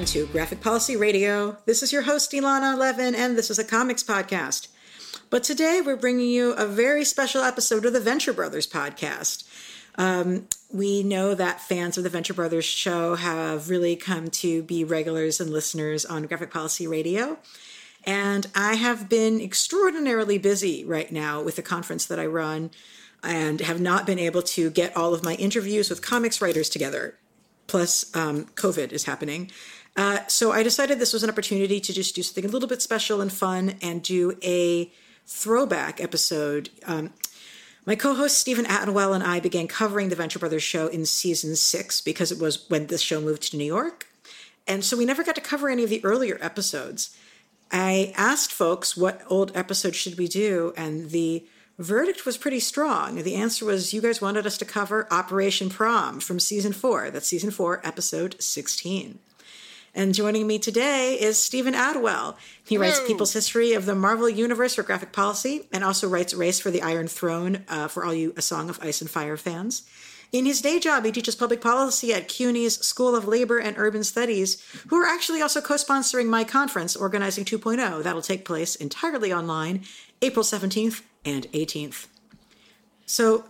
Welcome to Graphic Policy Radio. This is your host, Elana Levin, and this is a comics podcast. But today we're bringing you a very special episode of the Venture Brothers podcast. Um, we know that fans of the Venture Brothers show have really come to be regulars and listeners on Graphic Policy Radio. And I have been extraordinarily busy right now with the conference that I run and have not been able to get all of my interviews with comics writers together plus um, COVID is happening. Uh, so I decided this was an opportunity to just do something a little bit special and fun and do a throwback episode. Um, my co-host Steven Attewell and I began covering the Venture Brothers show in season six because it was when this show moved to New York, and so we never got to cover any of the earlier episodes. I asked folks what old episodes should we do, and the verdict was pretty strong. The answer was you guys wanted us to cover Operation Prom from season four. That's season four, episode 16. And joining me today is Steven Attewell. He Hello. writes People's History of the Marvel Universe for Graphic Policy and also writes Race for the Iron Throne uh, for all you A Song of Ice and Fire fans. In his day job, he teaches public policy at CUNY's School of Labor and Urban Studies, who are actually also co sponsoring my conference, Organizing 2.0. That'll take place entirely online April 17th and 18th. So,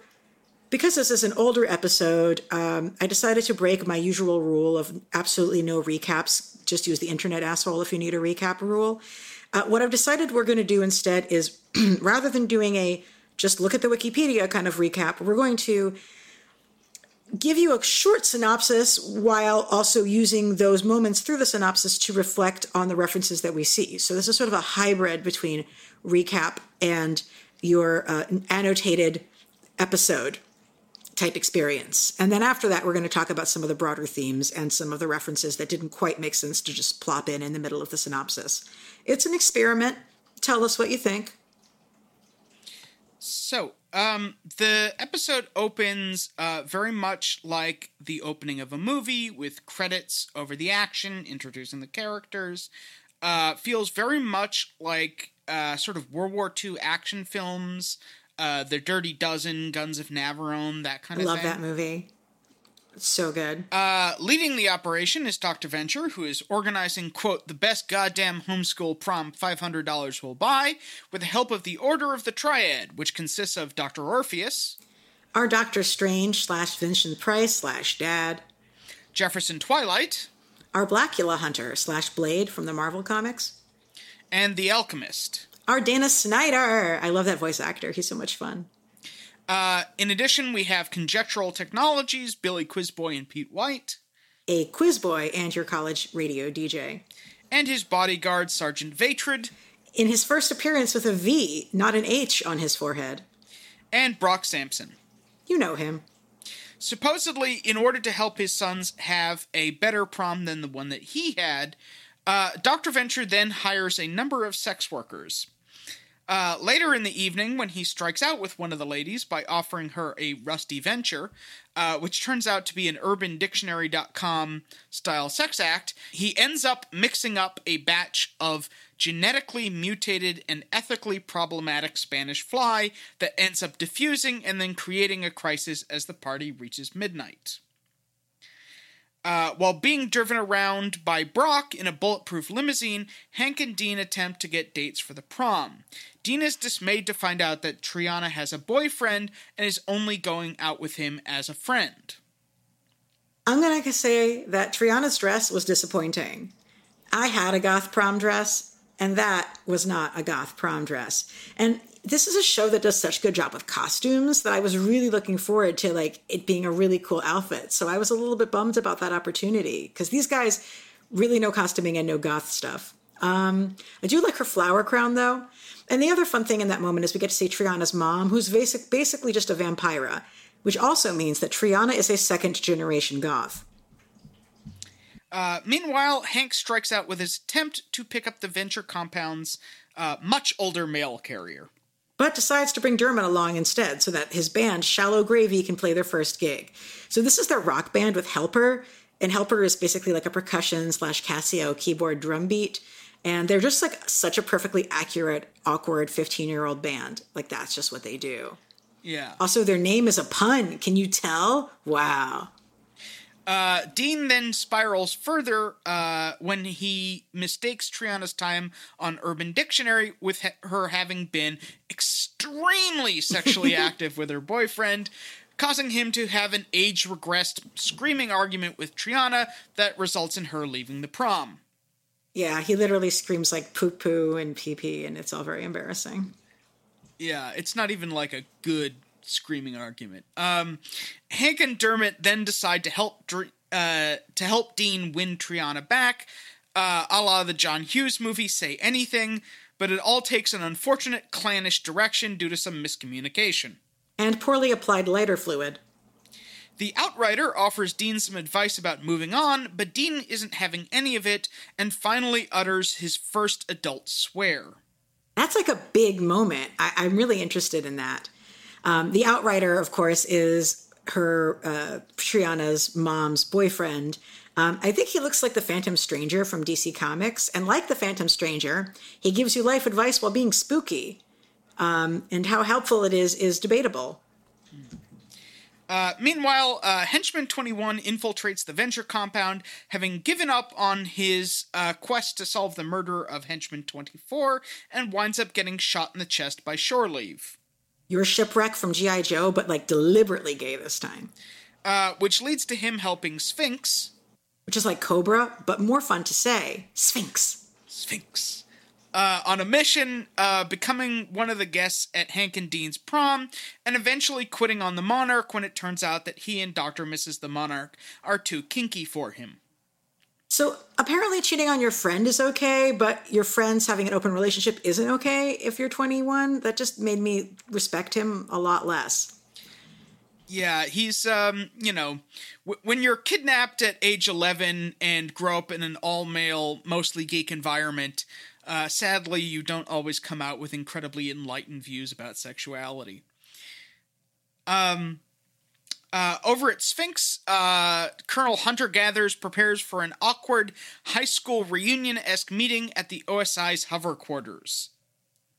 because this is an older episode, um, I decided to break my usual rule of absolutely no recaps. Just use the internet asshole if you need a recap rule. Uh, what I've decided we're going to do instead is rather than doing a just look at the Wikipedia kind of recap, we're going to give you a short synopsis while also using those moments through the synopsis to reflect on the references that we see. So this is sort of a hybrid between recap and your uh, annotated episode type experience. And then after that, we're going to talk about some of the broader themes and some of the references that didn't quite make sense to just plop in in the middle of the synopsis. It's an experiment. Tell us what you think. So, um, the episode opens uh, very much like the opening of a movie with credits over the action, introducing the characters. Uh, feels very much like uh, sort of World War II action films, uh, The Dirty Dozen, Guns of Navarone, that kind of love thing. Love that movie. It's so good. Uh, leading the operation is Dr. Venture, who is organizing, quote, the best goddamn homeschool prom $500 will buy, with the help of the Order of the Triad, which consists of Dr. Orpheus, our Doctor Strange slash Vincent Price slash Dad, Jefferson Twilight, our Blacula Hunter slash Blade from the Marvel Comics, and The Alchemist. Our Dana Snyder. I love that voice actor. He's so much fun. Uh, in addition, we have Conjectural Technologies, Billy Quizboy and Pete White. A quizboy and your college radio DJ. And his bodyguard, Sergeant Vatrid. In his first appearance with a V, not an H on his forehead. And Brock Sampson. You know him. Supposedly, in order to help his sons have a better prom than the one that he had, uh, Dr. Venture then hires a number of sex workers. Uh, later in the evening, when he strikes out with one of the ladies by offering her a rusty venture, uh, which turns out to be an urbandictionary.com style sex act, he ends up mixing up a batch of genetically mutated and ethically problematic Spanish fly that ends up diffusing and then creating a crisis as the party reaches midnight. Uh, while being driven around by Brock in a bulletproof limousine, Hank and Dean attempt to get dates for the prom. Dean is dismayed to find out that Triana has a boyfriend and is only going out with him as a friend. I'm going to say that Triana's dress was disappointing. I had a goth prom dress, and that was not a goth prom dress. And this is a show that does such a good job of costumes that I was really looking forward to like it being a really cool outfit. So I was a little bit bummed about that opportunity because these guys really know costuming and know goth stuff. Um, I do like her flower crown though. And the other fun thing in that moment is we get to see Triana's mom, who's basic, basically just a vampira, which also means that Triana is a second generation goth. Uh, meanwhile, Hank strikes out with his attempt to pick up the Venture Compound's uh, much older mail carrier but decides to bring Dermot along instead so that his band, Shallow Gravy, can play their first gig. So this is their rock band with Helper, and Helper is basically like a percussion slash Casio keyboard drum beat. And they're just like such a perfectly accurate, awkward 15 year old band. Like that's just what they do. Yeah. Also, their name is a pun. Can you tell? Wow. Uh, Dean then spirals further uh, when he mistakes Triana's time on Urban Dictionary with ha- her having been extremely sexually active with her boyfriend, causing him to have an age regressed screaming argument with Triana that results in her leaving the prom. Yeah, he literally screams like poo poo and pee pee, and it's all very embarrassing. Yeah, it's not even like a good screaming argument. Um, Hank and Dermot then decide to help uh, to help Dean win Triana back, uh, a la the John Hughes movie Say Anything, but it all takes an unfortunate clannish direction due to some miscommunication. And poorly applied lighter fluid. The Outrider offers Dean some advice about moving on, but Dean isn't having any of it and finally utters his first adult swear. That's like a big moment. I, am really interested in that. Um, the Outrider, of course, is her uh, Triana's mom's boyfriend. Um, I think he looks like the Phantom Stranger from DC Comics, and like the Phantom Stranger, he gives you life advice while being spooky. Um, and how helpful it is is debatable. Uh, meanwhile, uh, Henchman 21 infiltrates the Venture compound, having given up on his uh, quest to solve the murder of Henchman 24, and winds up getting shot in the chest by Shore Leave. Your shipwreck from G.I. Joe, but like deliberately gay this time. Uh, which leads to him helping Sphinx. Which is like Cobra, but more fun to say Sphinx. Sphinx. Uh, on a mission, uh, becoming one of the guests at Hank and Dean's prom, and eventually quitting on the Monarch when it turns out that he and Dr. Mrs. the Monarch are too kinky for him. So apparently, cheating on your friend is okay, but your friends having an open relationship isn't okay if you're 21. That just made me respect him a lot less. Yeah, he's um, you know, w- when you're kidnapped at age 11 and grow up in an all-male, mostly geek environment, uh, sadly, you don't always come out with incredibly enlightened views about sexuality. Um, uh, over at Sphinx, uh, Colonel Hunter Gathers prepares for an awkward high school reunion esque meeting at the OSI's hover quarters.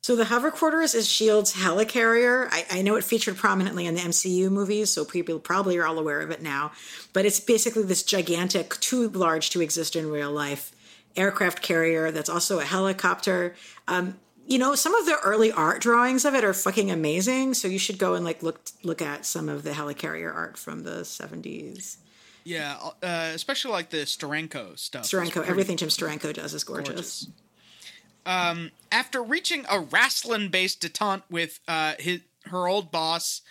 So the hover quarters is Shield's helicarrier. I, I know it featured prominently in the MCU movies, so people probably are all aware of it now. But it's basically this gigantic, too large to exist in real life aircraft carrier that's also a helicopter. Um, you know, some of the early art drawings of it are fucking amazing. So you should go and like look look at some of the helicarrier art from the seventies. Yeah, uh, especially like the Steranko stuff. Steranko, everything Jim Steranko does is gorgeous. gorgeous. Um, after reaching a Rasslin-based detente with uh, his her old boss,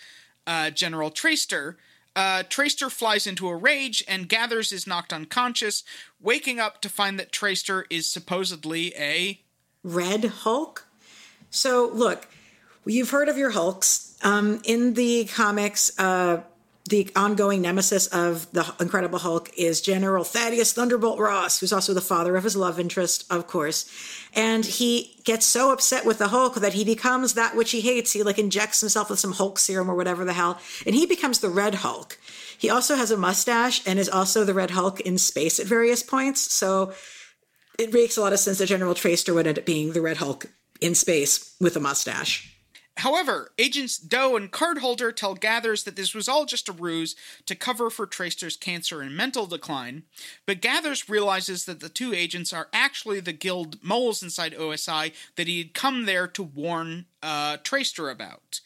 uh, General Treister, uh, Treister flies into a rage and Gathers is knocked unconscious, waking up to find that Treister is supposedly a Red Hulk. So, look, you've heard of your Hulks. Um, in the comics, uh, the ongoing nemesis of the Incredible Hulk is General Thaddeus Thunderbolt Ross, who's also the father of his love interest, of course. And he gets so upset with the Hulk that he becomes that which he hates. He like injects himself with some Hulk serum or whatever the hell, and he becomes the Red Hulk. He also has a mustache and is also the Red Hulk in space at various points. So it makes a lot of sense that General Treister would end up being the Red Hulk in space with a mustache. However, agents Doe and Cardholder tell Gathers that this was all just a ruse to cover for Treister's cancer and mental decline, but Gathers realizes that the two agents are actually the guild moles inside OSI that he had come there to warn uh, Treister about.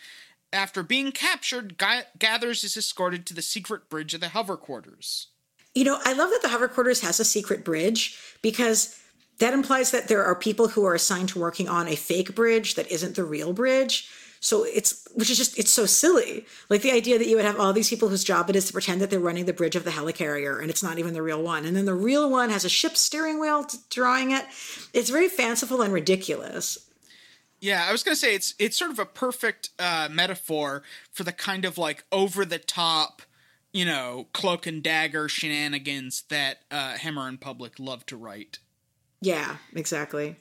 After being captured, Gathers is escorted to the secret bridge of the hover quarters. You know, I love that the hover quarters has a secret bridge because that implies that there are people who are assigned to working on a fake bridge that isn't the real bridge. So it's, which is just, it's so silly. Like the idea that you would have all these people whose job it is to pretend that they're running the bridge of the helicarrier and it's not even the real one. And then the real one has a ship steering wheel drawing it. It's very fanciful and ridiculous. Yeah, I was gonna say it's it's sort of a perfect uh, metaphor for the kind of like over the top, you know, cloak and dagger shenanigans that uh, Hammer and Publick love to write. Yeah, exactly.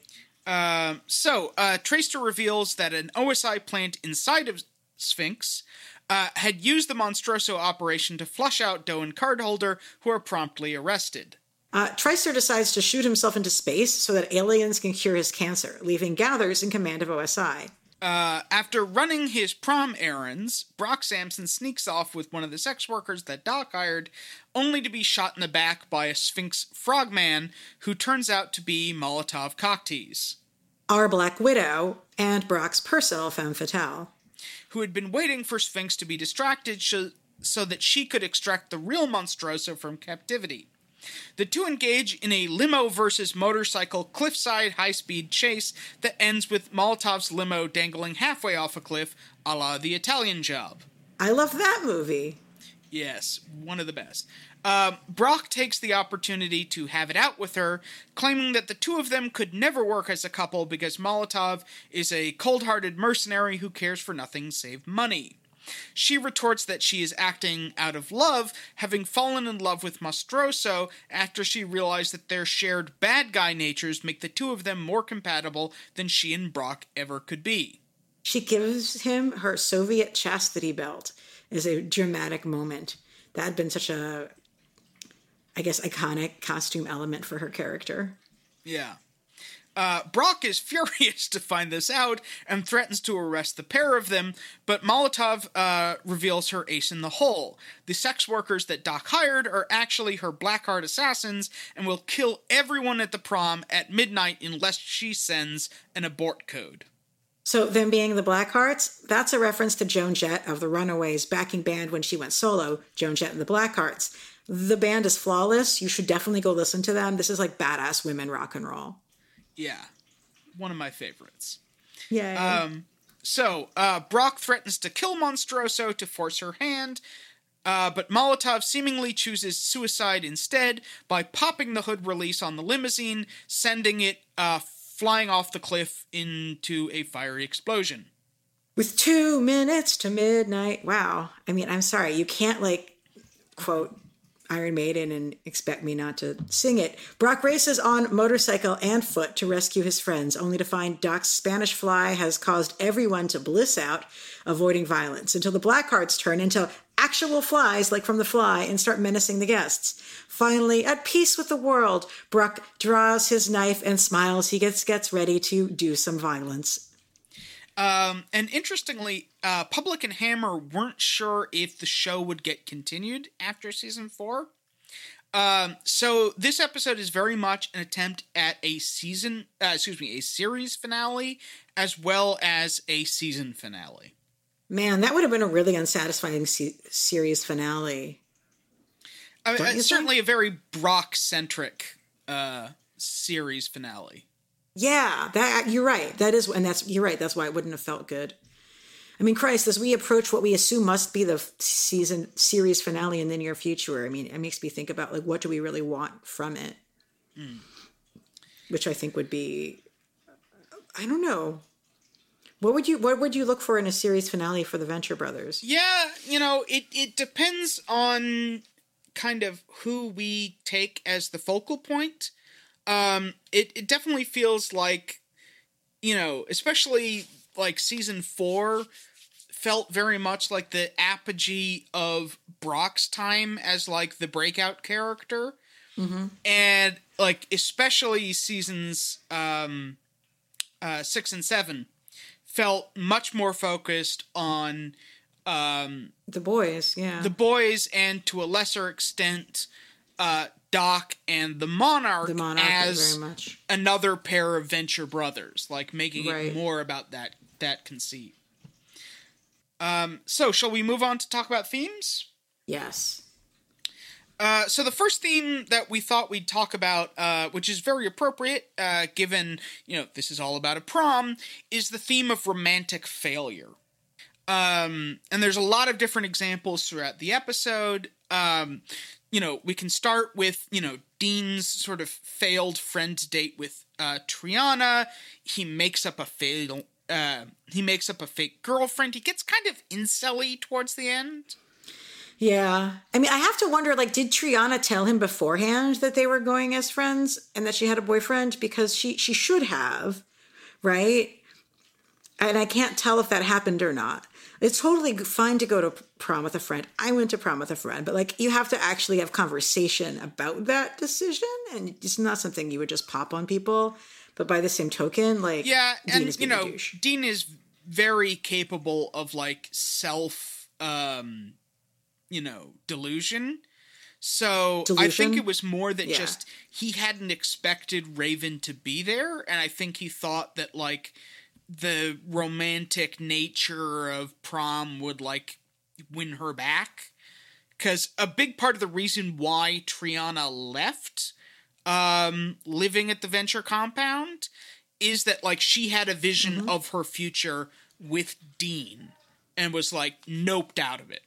Uh, so, uh, Treister reveals that an OSI plant inside of Sphinx uh, had used the Monstroso operation to flush out Doe and Cardholder, who are promptly arrested. Uh, Treister decides to shoot himself into space so that aliens can cure his cancer, leaving Gathers in command of OSI. Uh, after running his prom errands, Brock Samson sneaks off with one of the sex workers that Doc hired, only to be shot in the back by a Sphinx frogman who turns out to be Molotov cocktease. Our Black Widow and Brock's personal femme fatale. Who had been waiting for Sphinx to be distracted so, so that she could extract the real Monstroso from captivity. The two engage in a limo versus motorcycle cliffside high speed chase that ends with Molotov's limo dangling halfway off a cliff, a la the Italian job. I love that movie. Yes, one of the best. Uh, Brock takes the opportunity to have it out with her, claiming that the two of them could never work as a couple because Molotov is a cold hearted mercenary who cares for nothing save money. She retorts that she is acting out of love, having fallen in love with Monstroso after she realized that their shared bad guy natures make the two of them more compatible than she and Brock ever could be. She gives him her Soviet chastity belt as a dramatic moment. That had been such a, I guess, iconic costume element for her character. Yeah. Uh, Brock is furious to find this out and threatens to arrest the pair of them, but Molotov uh, reveals her ace in the hole. The sex workers that Doc hired are actually her Blackheart assassins and will kill everyone at the prom at midnight unless she sends an abort code. So, them being the Blackhearts, that's a reference to Joan Jett of the Runaways backing band when she went solo, Joan Jett and the Blackhearts. The band is flawless. You should definitely go listen to them. This is like badass women rock and roll. Yeah, one of my favorites. Yeah. Um, so uh, Brock threatens to kill Monstroso to force her hand, uh, but Molotov seemingly chooses suicide instead by popping the hood release on the limousine, sending it uh, flying off the cliff into a fiery explosion. With two minutes to midnight. Wow. I mean, I'm sorry. You can't, like, quote, Iron Maiden and expect me not to sing it. Brock races on motorcycle and foot to rescue his friends, only to find Doc's Spanish fly has caused everyone to bliss out, avoiding violence, until the Blackhearts turn into actual flies like from The Fly and start menacing the guests. Finally, at peace with the world, Brock draws his knife and smiles. He gets gets ready to do some violence. Um, and interestingly, uh, Publick and Hammer weren't sure if the show would get continued after season four. Um, so this episode is very much an attempt at a season, uh, excuse me, a series finale as well as a season finale. Man, that would have been a really unsatisfying se- series finale. I mean, Don't it's certainly a very Brock centric uh, series finale. Yeah, that you're right. That is, and that's you're right. That's why it wouldn't have felt good. I mean, Christ, as we approach what we assume must be the season series finale in the near future, I mean, it makes me think about like what do we really want from it, mm. which I think would be, I don't know. What would you What would you look for in a series finale for the Venture Brothers? Yeah, you know, it it depends on kind of who we take as the focal point. Um, it it definitely feels like, you know, especially like season four felt very much like the apogee of Brock's time as like the breakout character, mm-hmm. and like especially seasons um, uh, six and seven felt much more focused on um, the boys, yeah, the boys, and to a lesser extent, uh, Doc and the Monarch, the Monarch as another pair of Venture brothers, like making right. it more about that that conceit. Um, so, shall we move on to talk about themes? Yes. Uh, so the first theme that we thought we'd talk about, uh, which is very appropriate, uh, given you know this is all about a prom, is the theme of romantic failure. Um, and there's a lot of different examples throughout the episode. Um, you know, we can start with, you know, Dean's sort of failed friend date with uh, Triana. He makes up a fail. Uh, he makes up a fake girlfriend. He gets kind of incelly towards the end. Yeah. I mean, I have to wonder like, did Triana tell him beforehand that they were going as friends and that she had a boyfriend? Because she, she should have, right? And I can't tell if that happened or not. It's totally fine to go to prom with a friend. I went to prom with a friend, but like you have to actually have conversation about that decision, and it's not something you would just pop on people. But by the same token, like yeah, Dean and you know, Dean is very capable of like self um you know delusion so i think it was more that Yeah. just he hadn't expected raven to be there and i think he thought that like the romantic nature of prom would like win her back because a big part of the reason why triana left um living at the venture compound is that like she had a vision of her future with Dean and was like noped out of it.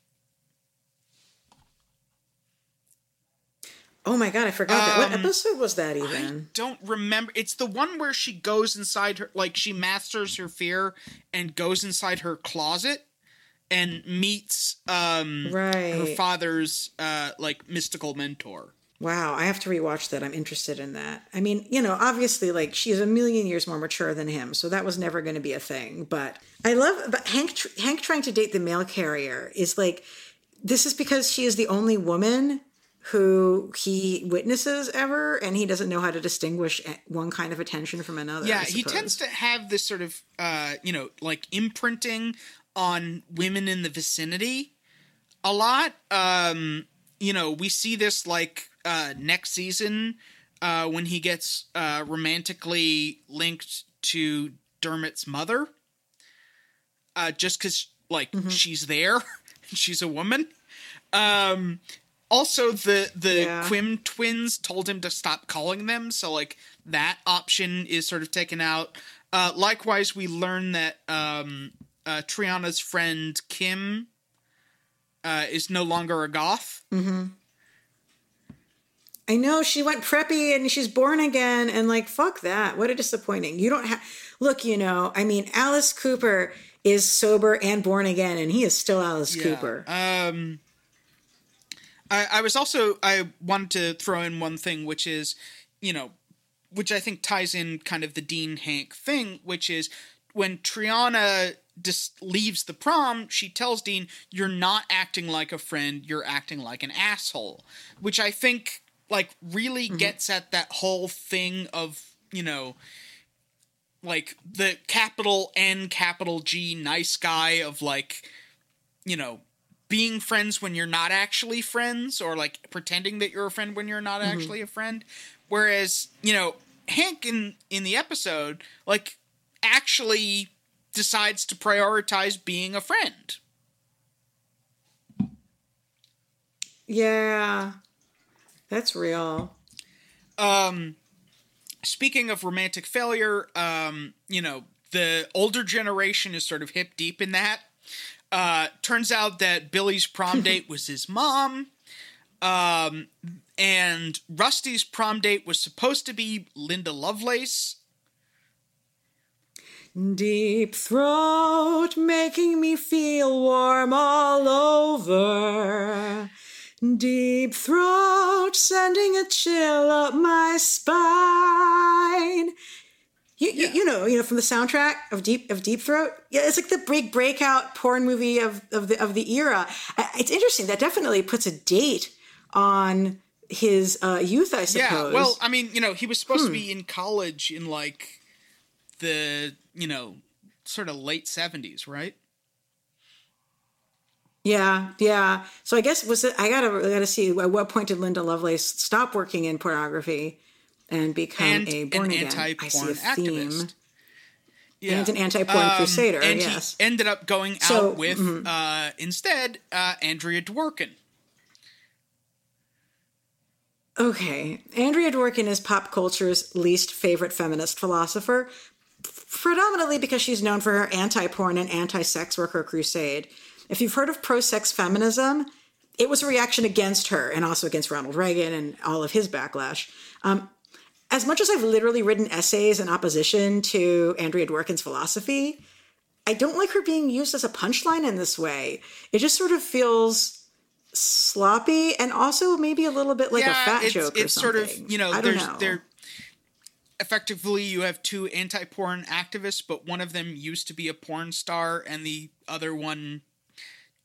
Oh my god, I forgot that. What Um, episode was that even? I don't remember. It's the one where she goes inside her like she masters her fear and goes inside her closet and meets um her father's uh like mystical mentor. Wow, I have to rewatch that. I'm interested in that. I mean, you know, obviously, like she's a million years more mature than him, so that was never going to be a thing. But I love, but Hank, tr- Hank trying to date the mail carrier is like, this is because she is the only woman who he witnesses ever, and he doesn't know how to distinguish one kind of attention from another. Yeah, he tends to have this sort of uh, you know, like imprinting on women in the vicinity a lot. Um, you know, we see this like uh next season uh when he gets uh romantically linked to Dermot's mother. Uh just cuz like Mm-hmm. she's there, she's a woman. Um also the the Yeah. Quim twins told him to stop calling them, so like that option is sort of taken out. Uh likewise we learn that um uh Triana's friend Kim uh is no longer a goth. I know she went preppy and she's born again, and like, fuck that. What a disappointing. You don't have, look, you know, I mean, Alice Cooper is sober and born again, and he is still Alice Cooper. Um, I, I was also I wanted to throw in one thing, which is, you know, which I think ties in kind of the Dean Hank thing, which is when Triana just leaves the prom, she tells Dean, "You're not acting like a friend. You're acting like an asshole," which I think like really mm-hmm. gets at that whole thing of you know like the capital N capital G nice guy of like you know being friends when you're not actually friends or like pretending that you're a friend when you're not actually a friend. Whereas you know Hank in in the episode like actually decides to prioritize being a friend. Yeah, that's real. um speaking of romantic failure um you know the older generation is sort of hip deep in that uh turns out that billy's prom date was his mom um and rusty's prom date was supposed to be linda lovelace Deep throat making me feel warm all over. Deep throat sending a chill up my spine. You, you, you know, you know from the soundtrack of Deep of Deep Throat. Yeah, it's like the big breakout porn movie of, of the of the era. It's interesting. That definitely puts a date on his uh, youth, I suppose. yeah well i mean you know he was supposed to be in college in like the you know sort of late 70s right Yeah, yeah. So I guess was it? I gotta I gotta see at what point did Linda Lovelace stop working in pornography and become and a an born again? anti-porn I see a theme. activist yeah. And an anti-porn Um, crusader. and yes. he ended up going out So, mm-hmm. with uh, instead uh, Andrea Dworkin. Okay, Andrea Dworkin is pop culture's least favorite feminist philosopher, predominantly because she's known for her anti-porn and anti-sex worker crusade. If you've heard of pro-sex feminism, it was a reaction against her and also against Ronald Reagan and all of his backlash. Um, as much as I've literally written essays in opposition to Andrea Dworkin's philosophy, I don't like her being used as a punchline in this way. It just sort of feels sloppy and also maybe a little bit like a fat it's, joke or it's sort something. of you know I don't there's know. there effectively you have two anti-porn activists, but one of them used to be a porn star and the other one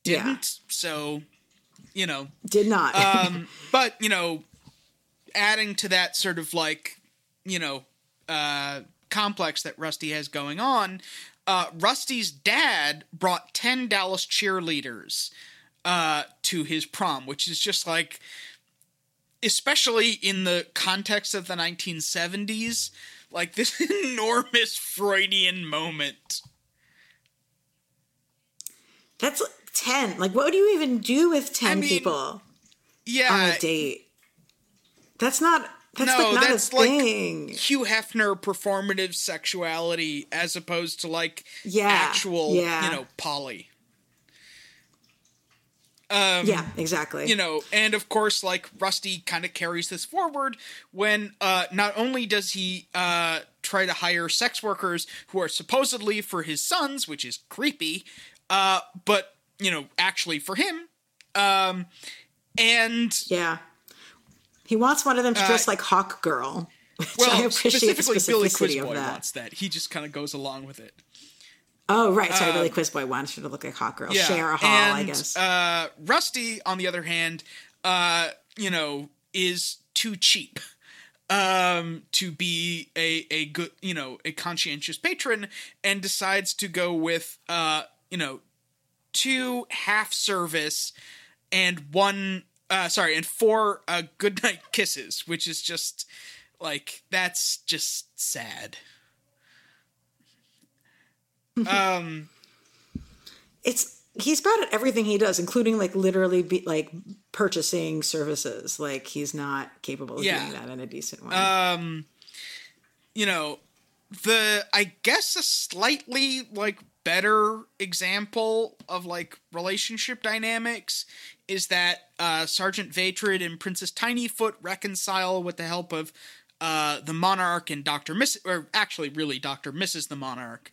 didn't. So you know, Did not. um, but you know, adding to that sort of like you know uh, complex that Rusty has going on, uh, Rusty's dad brought 10 Dallas cheerleaders uh, to his prom, which is just like, especially in the context of the 1970s, like this enormous Freudian moment. That's 10. Like, what do you even do with 10 I mean, people Yeah. on a date? That's not. That's no, like not that's a like thing. Hugh Hefner performative sexuality as opposed to like Yeah, actual, yeah. you know, poly. Um, yeah, exactly. you know and of course like rusty kind of carries this forward when uh not only does he uh try to hire sex workers who are supposedly for his sons which is creepy uh but you know actually for him um and yeah. He wants one of them to dress like Hawk Girl. which I Uh, well appreciate the specifically billy quizboy that. wants that he just kind of goes along with it Oh, right. Sorry, Billy Quizboy wants her to look like Hawk Girl. Shayera Hol, and, I guess. Uh, Rusty, on the other hand, uh, you know, is too cheap um to be a a good you know a conscientious patron and decides to go with uh you know two half service and one uh sorry and four uh goodnight kisses which is just like that's just sad um it's he's bad at everything he does, including like literally be like purchasing services. Like he's not capable of Yeah. doing that in a decent way. um you know the i guess a slightly like better example of like relationship dynamics is that uh sergeant Vatrid and princess tinyfoot reconcile with the help of uh the monarch and dr miss or actually really dr mrs the monarch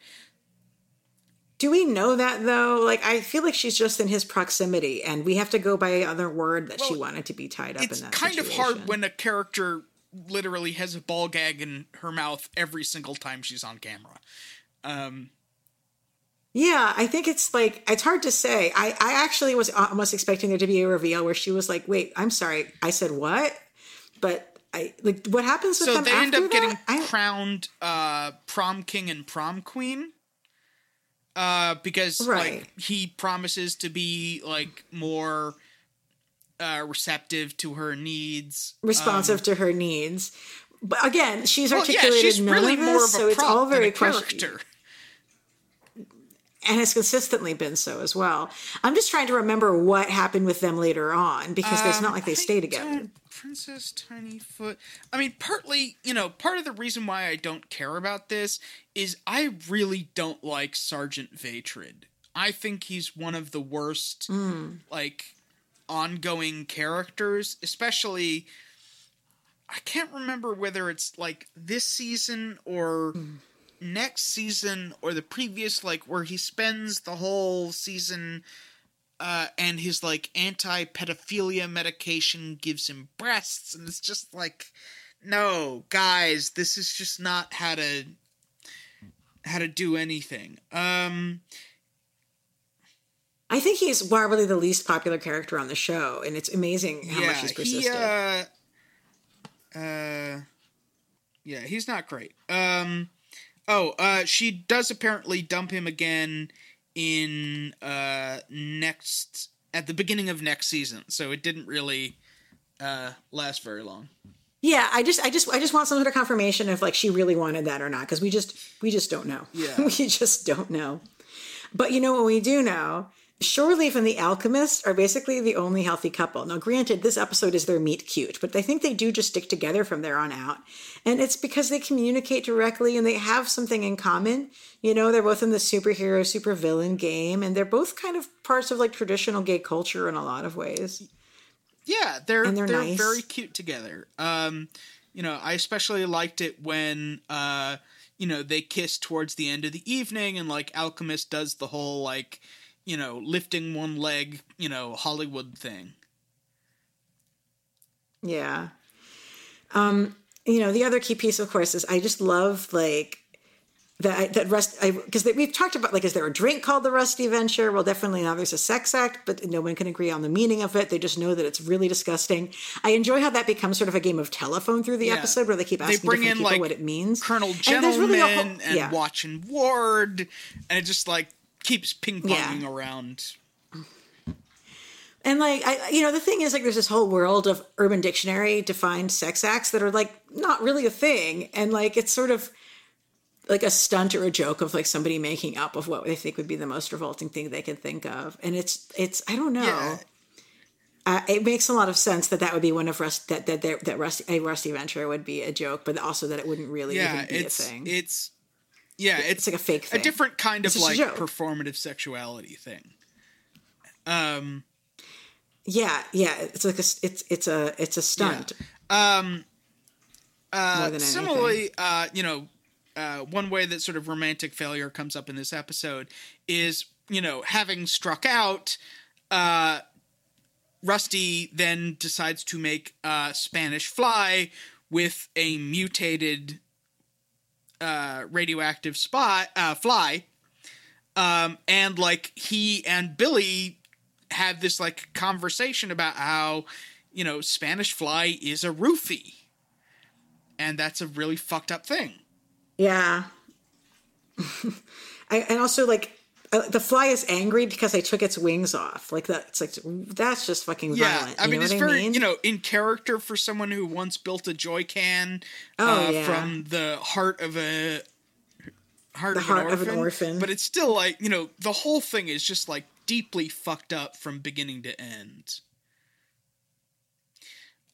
Do we know that though? Like I feel like she's just in his proximity, and we have to go by other word that she wanted to be tied up it's in that. kind of hard when a character literally has a ball gag in her mouth every single time she's on camera um Yeah, I think it's like it's hard to say. I I actually was almost expecting there to be a reveal where she was like, "Wait, I'm sorry, I said what?" But I like what happens with so them they end up getting? I- crowned uh prom king and prom queen uh because Right. like he promises to be like more uh receptive to her needs responsive to her needs. But again, she's well, yeah articulated she's none really of more this, of a so it's all very character and has consistently been so as well. I'm just trying to remember what happened with them later on because it's not like they Um, I stay together. Princess Tinyfoot. I mean, partly, you know, part of the reason why I don't care about this is I really don't like Sergeant Vatrid. I think he's one of the worst, like, ongoing characters, especially. I can't remember whether it's like this season or next season or the previous, like, where he spends the whole season uh, and his like anti-pedophilia medication gives him breasts and it's just like no guys this is just not how to how to do anything um I think he's probably the least popular character on the show, and it's amazing how yeah much he's he persisted. uh uh yeah he's not great um oh uh she does apparently dump him again in uh next at the beginning of next season so it didn't really uh last very long Yeah, I just, I just, I just want some sort of confirmation if like she really wanted that or not, because we just, we just don't know. Yeah. we just don't know. But you know what we do know? Shore Leave and the Alchemist are basically the only healthy couple. Now, granted, this episode is their meet cute, but I think they do just stick together from there on out. And it's because they communicate directly and they have something in common. You know, they're both in the superhero, supervillain game, and they're both kind of parts of like traditional gay culture in a lot of ways. Yeah, they're And they're they're, nice. very cute together. Um, you know, I especially liked it when uh, you know, they kiss towards the end of the evening and like Alchemist does the whole like, you know, lifting one leg, you know, Hollywood thing. Yeah. Um, you know, the other key piece, of course, is I just love like that that rust because we've talked about like is there a drink called the rusty venture well definitely now there's a sex act but no one can agree on the meaning of it they just know that it's really disgusting i enjoy how that becomes sort of a game of telephone through the Yeah. episode where they keep asking they bring in people like what it means Colonel And really whole- Gentleman and. Watch and Ward, and it just like keeps ping ponging Yeah. around. And like I, you know, the thing is, like, there's this whole world of Urban Dictionary defined sex acts that are like not really a thing, and like it's sort of like a stunt or a joke of like somebody making up of what they think would be the most revolting thing they can think of, and it's it's I don't know. Yeah. Uh, it makes a lot of sense that that would be one of Rust that that that, that Rusty a Rusty Venture would be a joke, but also that it wouldn't really Yeah, even be it's a thing. it's yeah, it's, it's like a fake thing. a different kind of It's a like performative sexuality thing. Um, yeah, yeah. It's like a it's it's a it's a stunt. um, uh, More than anything. similarly, uh, you know, uh, one way that sort of romantic failure comes up in this episode is you know having struck out. Uh, Rusty then decides to make a Spanish fly with a mutated uh, radioactive spot uh, fly, um, and like he and Billy have this like conversation about how you know Spanish fly is a roofie, and that's a really fucked up thing. Yeah. I, and also, like, the fly is angry because I took its wings off. Like that. It's like that's just fucking Yeah, violent. I mean it's very I mean? you know in character for someone who once built a joy can Oh, uh, yeah. from the heart of a heart, The of, heart an of an orphan. But it's still like you know the whole thing is just like deeply fucked up from beginning to end.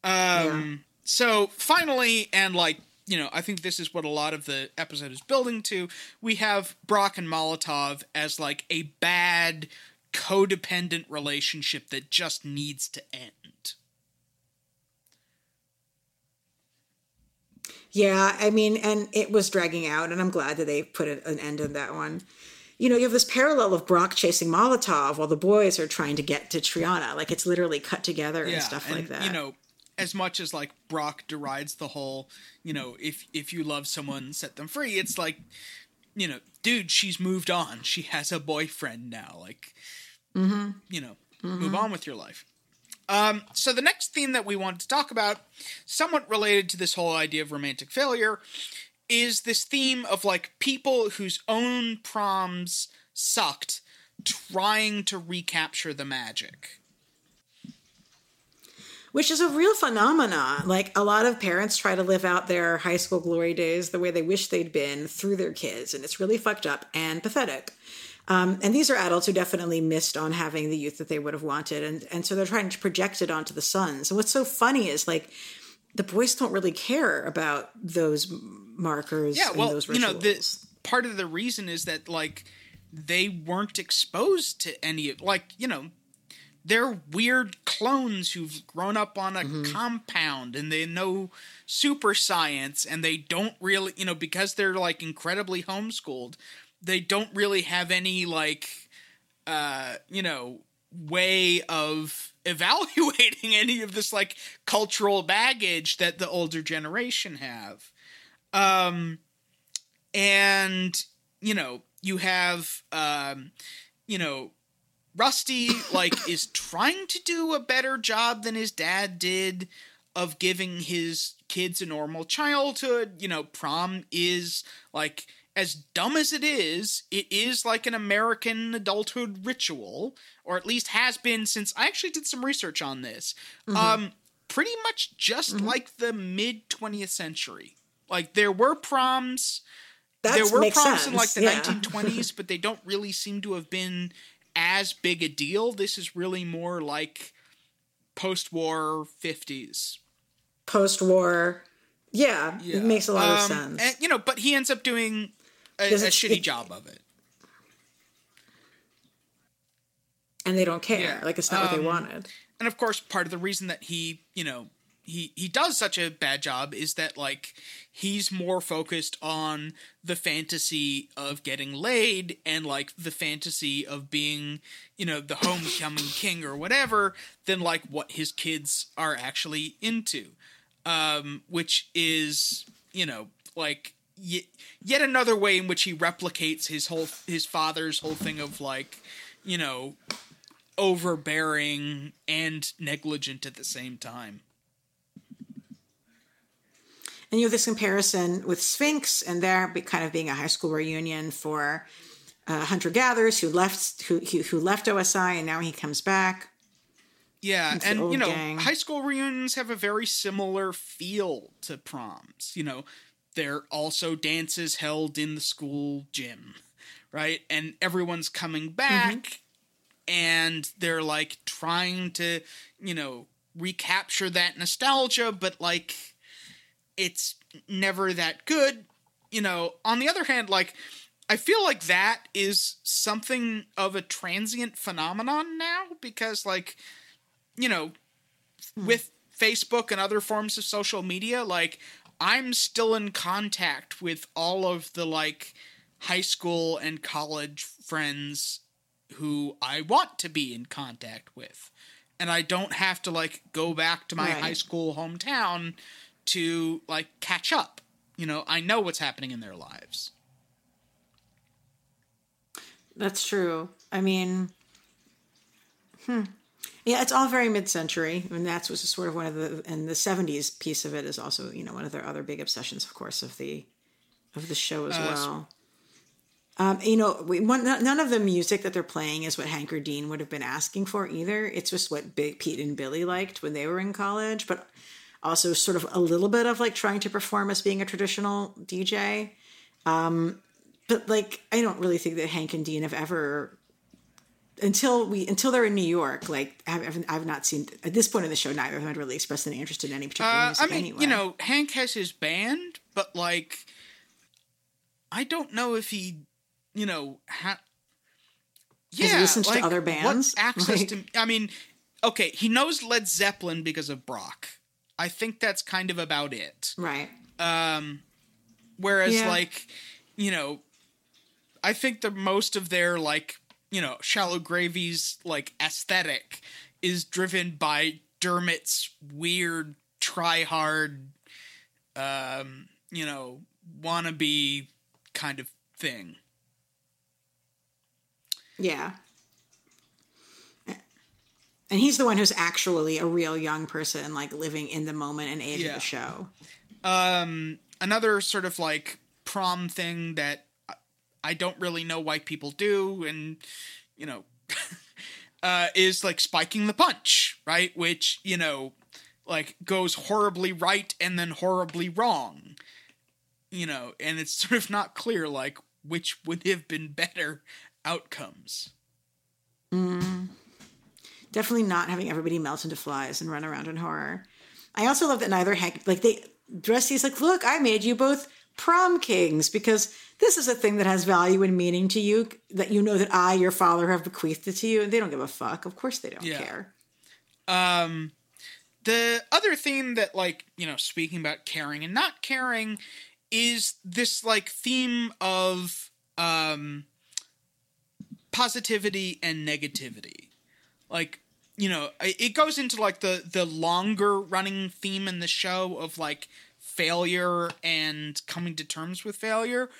Um. So finally, and like you know, I think this is what a lot of the episode is building to. We have Brock and Molotov as like a bad codependent relationship that just needs to end. Yeah, I mean, and it was dragging out, and I'm glad that they put an end to that one. You know, you have this parallel of Brock chasing Molotov while the boys are trying to get to Triana. Like it's literally cut together and stuff like that. You know, as much as like Brock derides the whole, you know, if if you love someone, set them free. It's like, you know, dude, she's moved on. She has a boyfriend now. Like, Mm-hmm. you know, move on with your life. Um, so the next theme that we wanted to talk about, somewhat related to this whole idea of romantic failure, is this theme of like people whose own proms sucked trying to recapture the magic. Which is a real phenomenon. Like a lot of parents try to live out their high school glory days the way they wish they'd been through their kids, and it's really fucked up and pathetic. Um, and these are adults who definitely missed on having the youth that they would have wanted, and and so they're trying to project it onto the sons. And what's so funny is like the boys don't really care about those markers. Yeah, and well, those you know, the part of the reason is that like they weren't exposed to any of like you know they're weird clones who've grown up on a Mm-hmm. compound and they know super science and they don't really you know because they're like incredibly homeschooled they don't really have any like uh you know way of evaluating any of this like cultural baggage that the older generation have um and you know you have um you know rusty like is trying to do a better job than his dad did of giving his kids a normal childhood. You know prom is like as dumb as it is it is like an american adulthood ritual or at least has been since i actually did some research on this. Um pretty much just like the mid 20th century. Like there were proms That there were proms in like the yeah. 1920s, but they don't really seem to have been as big a deal. This is really more like post-war 50s. post-war. Yeah, yeah, it makes a lot of Um, sense. And, you know, but he ends up doing a, a shitty it- job of it. and they don't care. Yeah, Like it's not what they um, wanted. and of course part of the reason that he you know he he does such a bad job is that like he's more focused on the fantasy of getting laid and like the fantasy of being you know the homecoming king or whatever than like what his kids are actually into um which is you know like yet, yet another way in which he replicates his whole his father's whole thing of like, you know, overbearing and negligent at the same time. And you have this comparison with Sphinx and there be kind of being a high school reunion for uh, Hunter Gathers who left who, who who left OSI and now he comes back. Yeah, It's and you know, gang. high school reunions have a very similar feel to proms. You know, they're also dances held in the school gym, right? And everyone's coming back and they're like trying to, you know, recapture that nostalgia, but like it's never that good. You know, on the other hand, like I feel like that is something of a transient phenomenon now because like you know, hmm. with Facebook and other forms of social media, like I'm still in contact with all of the like high school and college friends who I want to be in contact with. And I don't have to like go back to my Right. high school hometown to like catch up. You know, I know what's happening in their lives. That's true. I mean, hmm. Yeah, it's all very mid-century, and that's was sort of one of the and the '70s piece of it is also you know one of their other big obsessions, of course, of the of the show as well. Um, you know, we, one, none of the music that they're playing is what Hank or Dean would have been asking for either. It's just what Big Pete and Billy liked when they were in college, but also sort of a little bit of like trying to perform as being a traditional DJ. Um, but like, I don't really think that Hank and Dean have ever until we until they're in New York. Like, I've, I've, not seen at this point in the show. Neither of them had really expressed any interest in any particular Uh, music I mean, anyway. you know, Hank has his band, but like, I don't know if he, you know, ha- yeah, listened to like, other what bands? access Like- to? I mean, okay, he knows Led Zeppelin because of Brock. I think that's kind of about it. right? Um, whereas, Yeah. like, you know, I think the most of their like, you know, shallow gravy's like aesthetic is driven by Dermott's weird, try hard, um, you know, wannabe kind of thing. Yeah. And he's the one who's actually a real young person, like living in the moment and age Yeah. of the show. Um, another sort of like prom thing that I- I don't really know why people do, and you know, uh, is like spiking the punch, right? Which you know, like goes horribly right and then horribly wrong. You know, and it's sort of not clear like which would have been better outcomes. Definitely not having everybody melt into flies and run around in horror. I also love that neither Hank, like they, Dressy's like, look, I made you both prom kings because this is a thing that has value and meaning to you that you know that I, your father, have bequeathed it to you. And they don't give a fuck. Of course they don't Yeah. care. Um, the other theme that, like, you know, speaking about caring and not caring, is this like theme of um positivity and negativity. Like, you know, it goes into like the the longer running theme in the show of like failure and coming to terms with failure.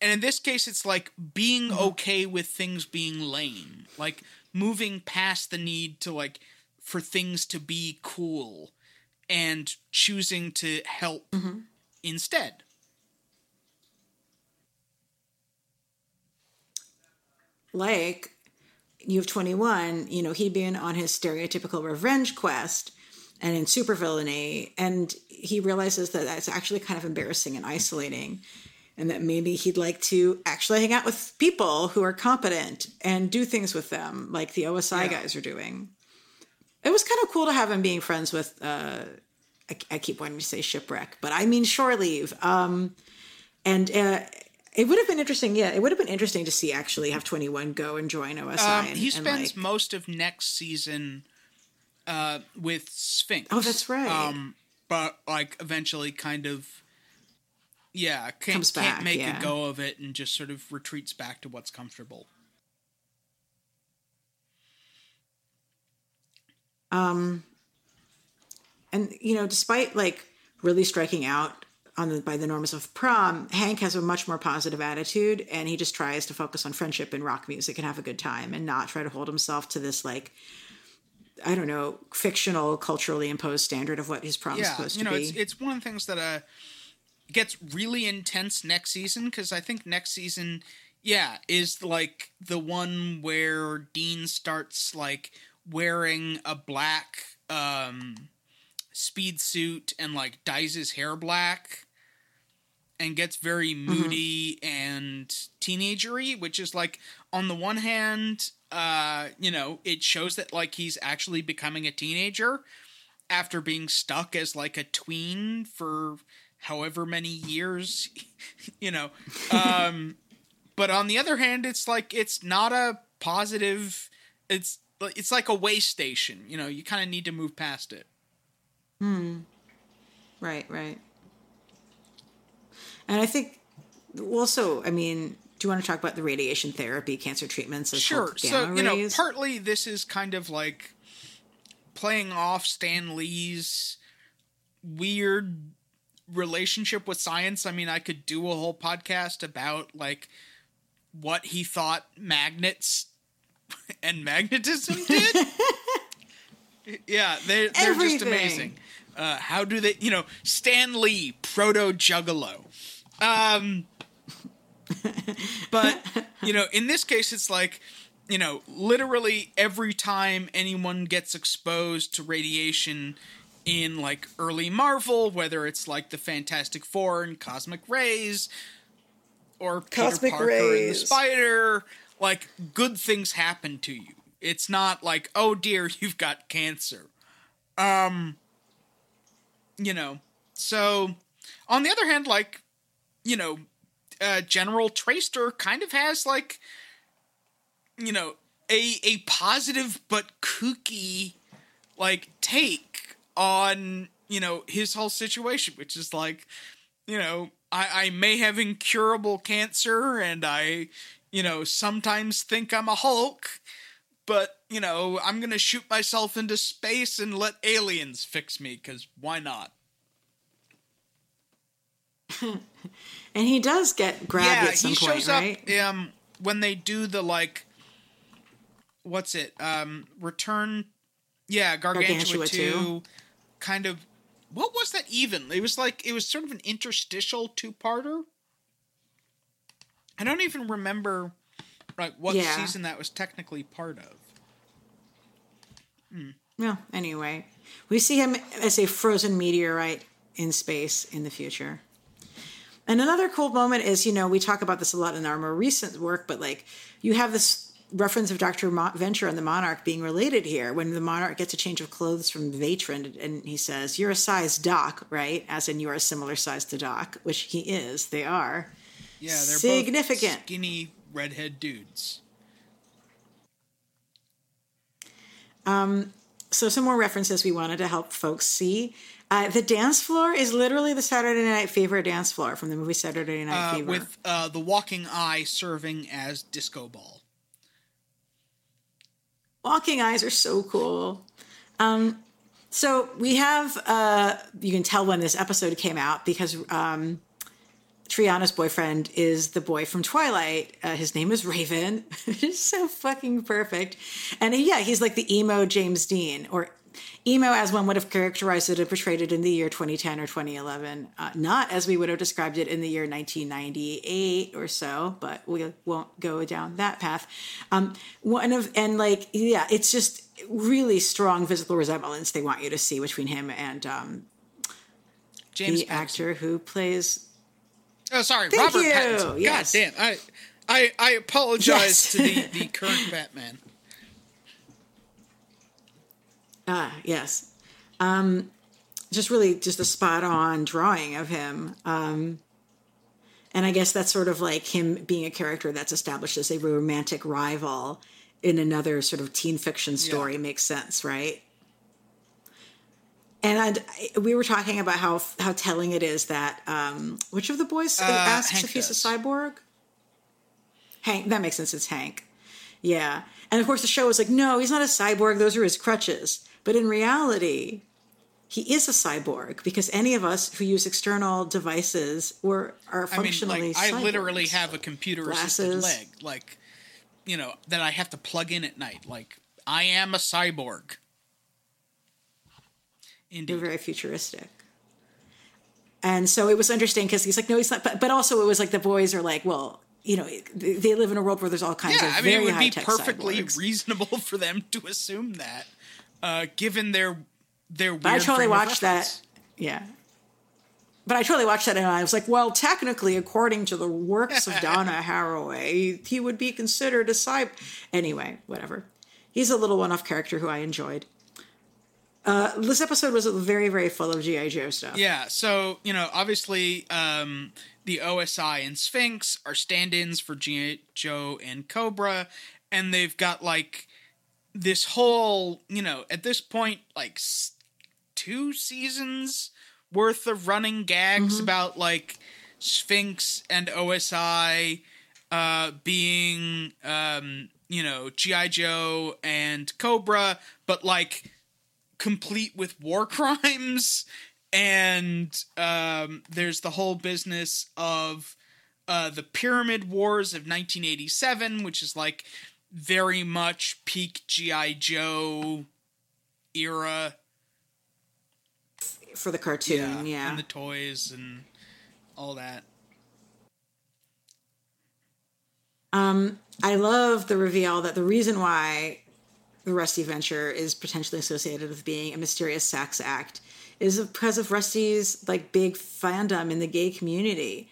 And in this case, it's like being mm-hmm. okay with things being lame, like moving past the need to like for things to be cool and choosing to help mm-hmm. instead. like you have 21 you know he'd been on his stereotypical revenge quest and in supervillainy and he realizes that that's actually kind of embarrassing and isolating and that maybe he'd like to actually hang out with people who are competent and do things with them like the osi Yeah. guys are doing it was kind of cool to have him being friends with uh I, I keep wanting to say shipwreck but i mean shore leave um and uh it would have been interesting, yeah. It would have been interesting to see actually have twenty one go and join OSI. Um, and, he spends like- most of next season uh, with Sphinx. Oh, that's right. Um, but like eventually, kind of, yeah, can't, Comes can't make yeah. a go of it and just sort of retreats back to what's comfortable. Um, and you know, despite like really striking out on the by the norms of prom, Hank has a much more positive attitude, and he just tries to focus on friendship and rock music and have a good time, and not try to hold himself to this like I don't know fictional, culturally imposed standard of what his prom is supposed you to know, be. it's it's one of the things that uh gets really intense next season because I think next season, yeah, is like the one where Dean starts like wearing a black um speed suit and like dyes his hair black and gets very moody and teenagery, which is like on the one hand, uh, you know, it shows that like he's actually becoming a teenager after being stuck as like a tween for however many years, you know. Um, but on the other hand, it's like it's not a positive. It's it's like a way station. You know, you kind of need to move past it. Hmm. Right, right. And I think also, I mean, do you want to talk about the radiation therapy, cancer treatments? As Sure. So you know, partly this is kind of like playing off Stan Lee's weird relationship with science. I mean, I could do a whole podcast about like what he thought magnets and magnetism did. yeah, they, they're just amazing. Uh, how do they, you know, Stan Lee, proto juggalo. Um, but you know, in this case, it's like you know, literally every time anyone gets exposed to radiation in like early Marvel, whether it's like the Fantastic Four and Cosmic Rays, or Cosmic Peter Parker and the Spider, like good things happen to you. It's not like, oh dear, you've got cancer. Um, you know, so on the other hand, like, you know, uh, General Treister kind of has like, you know, a a positive but kooky like take on you know his whole situation, which is like, you know, I, I may have incurable cancer, and I, you know, sometimes think I'm a Hulk, but you know, I'm gonna shoot myself into space and let aliens fix me, because why not? and he does get grabbed yeah, at some he point, shows right? up um when they do the like what's it? Um return yeah, Gargantua, Gargantua 2 2. kind of what was that even? It was like it was sort of an interstitial two-parter. I don't even remember like what Yeah. season that was technically part of. Well, anyway, we see him as a frozen meteorite in space in the future. And another cool moment is, you know, we talk about this a lot in our more recent work, but like you have this reference of Dr. Mo- Venture and the Monarch being related here when the Monarch gets a change of clothes from Vatran and he says, You're a size Doc, right? As in, you're a similar size to Doc, which he is. They are. Yeah, they're Significant. both skinny redhead dudes. Um, So, some more references we wanted to help folks see. Uh, the dance floor is literally the Saturday Night Fever dance floor from the movie Saturday Night Uh, Fever. with uh, the walking eye serving as disco ball. Walking eyes are so cool. Um, so we have, uh, you can tell when this episode came out because um, Triana's boyfriend is the boy from Twilight. Uh, his name is Raven. it's so fucking perfect. And yeah, he's like the emo James Dean, or emo as one would have characterized it and portrayed it in the year 2010 or 2011. Uh, not as we would have described it in the year 1998 or so, but we won't go down that path. Um, one of, and like, yeah, it's just really strong physical resemblance they want you to see between him and um, James the actor who plays Oh, sorry, Thank Robert you, Pattinson. yes. God damn, I, I, I apologize Yes. to the, the current Batman. Ah, yes. Um, just really just a spot on drawing of him. Um, and I guess that's sort of like him being a character that's established as a romantic rival in another sort of teen fiction story makes sense, right? And I, we were talking about how how telling it is that um, which of the boys asks Uh, Hank if he's does. a cyborg? Hank. That makes sense. It's Hank. Yeah. And of course, the show was like, no, he's not a cyborg. Those are his crutches. But in reality, he is a cyborg because any of us who use external devices were are functionally. I mean, like, I literally have a computer assisted leg, like you know, that I have to plug in at night. Like I am a cyborg. They're very futuristic. And so it was interesting because he's like, no, he's not. But, but also, it was like the boys are like, well, you know, they live in a world where there's all kinds Yeah, of I mean, very it would be perfectly cyborgs. reasonable for them to assume that, uh, given their their. Weird I totally watched that. Yeah. But I totally watched that and I was like, well, technically, according to the works of Donna Haraway, he would be considered a cyborg. Anyway, whatever. He's a little one off character who I enjoyed. Uh, this episode was very, very full of G.I. Joe stuff. Yeah, so you know, obviously, um, the OSI and Sphinx are stand-ins for G.I. Joe and Cobra, and they've got like this whole, you know, at this point, like s- two seasons worth of running gags about like Sphinx and OSI uh, being, um, you know, GI Joe and Cobra, but like complete with war crimes. And um, there's the whole business of uh, the pyramid wars of 1987 which is like very much peak gi joe era For the cartoon, yeah. and the toys and all that um, I love the reveal that the reason why the Rusty Venture is potentially associated with being a mysterious sex act is because of Rusty's like big fandom in the gay community.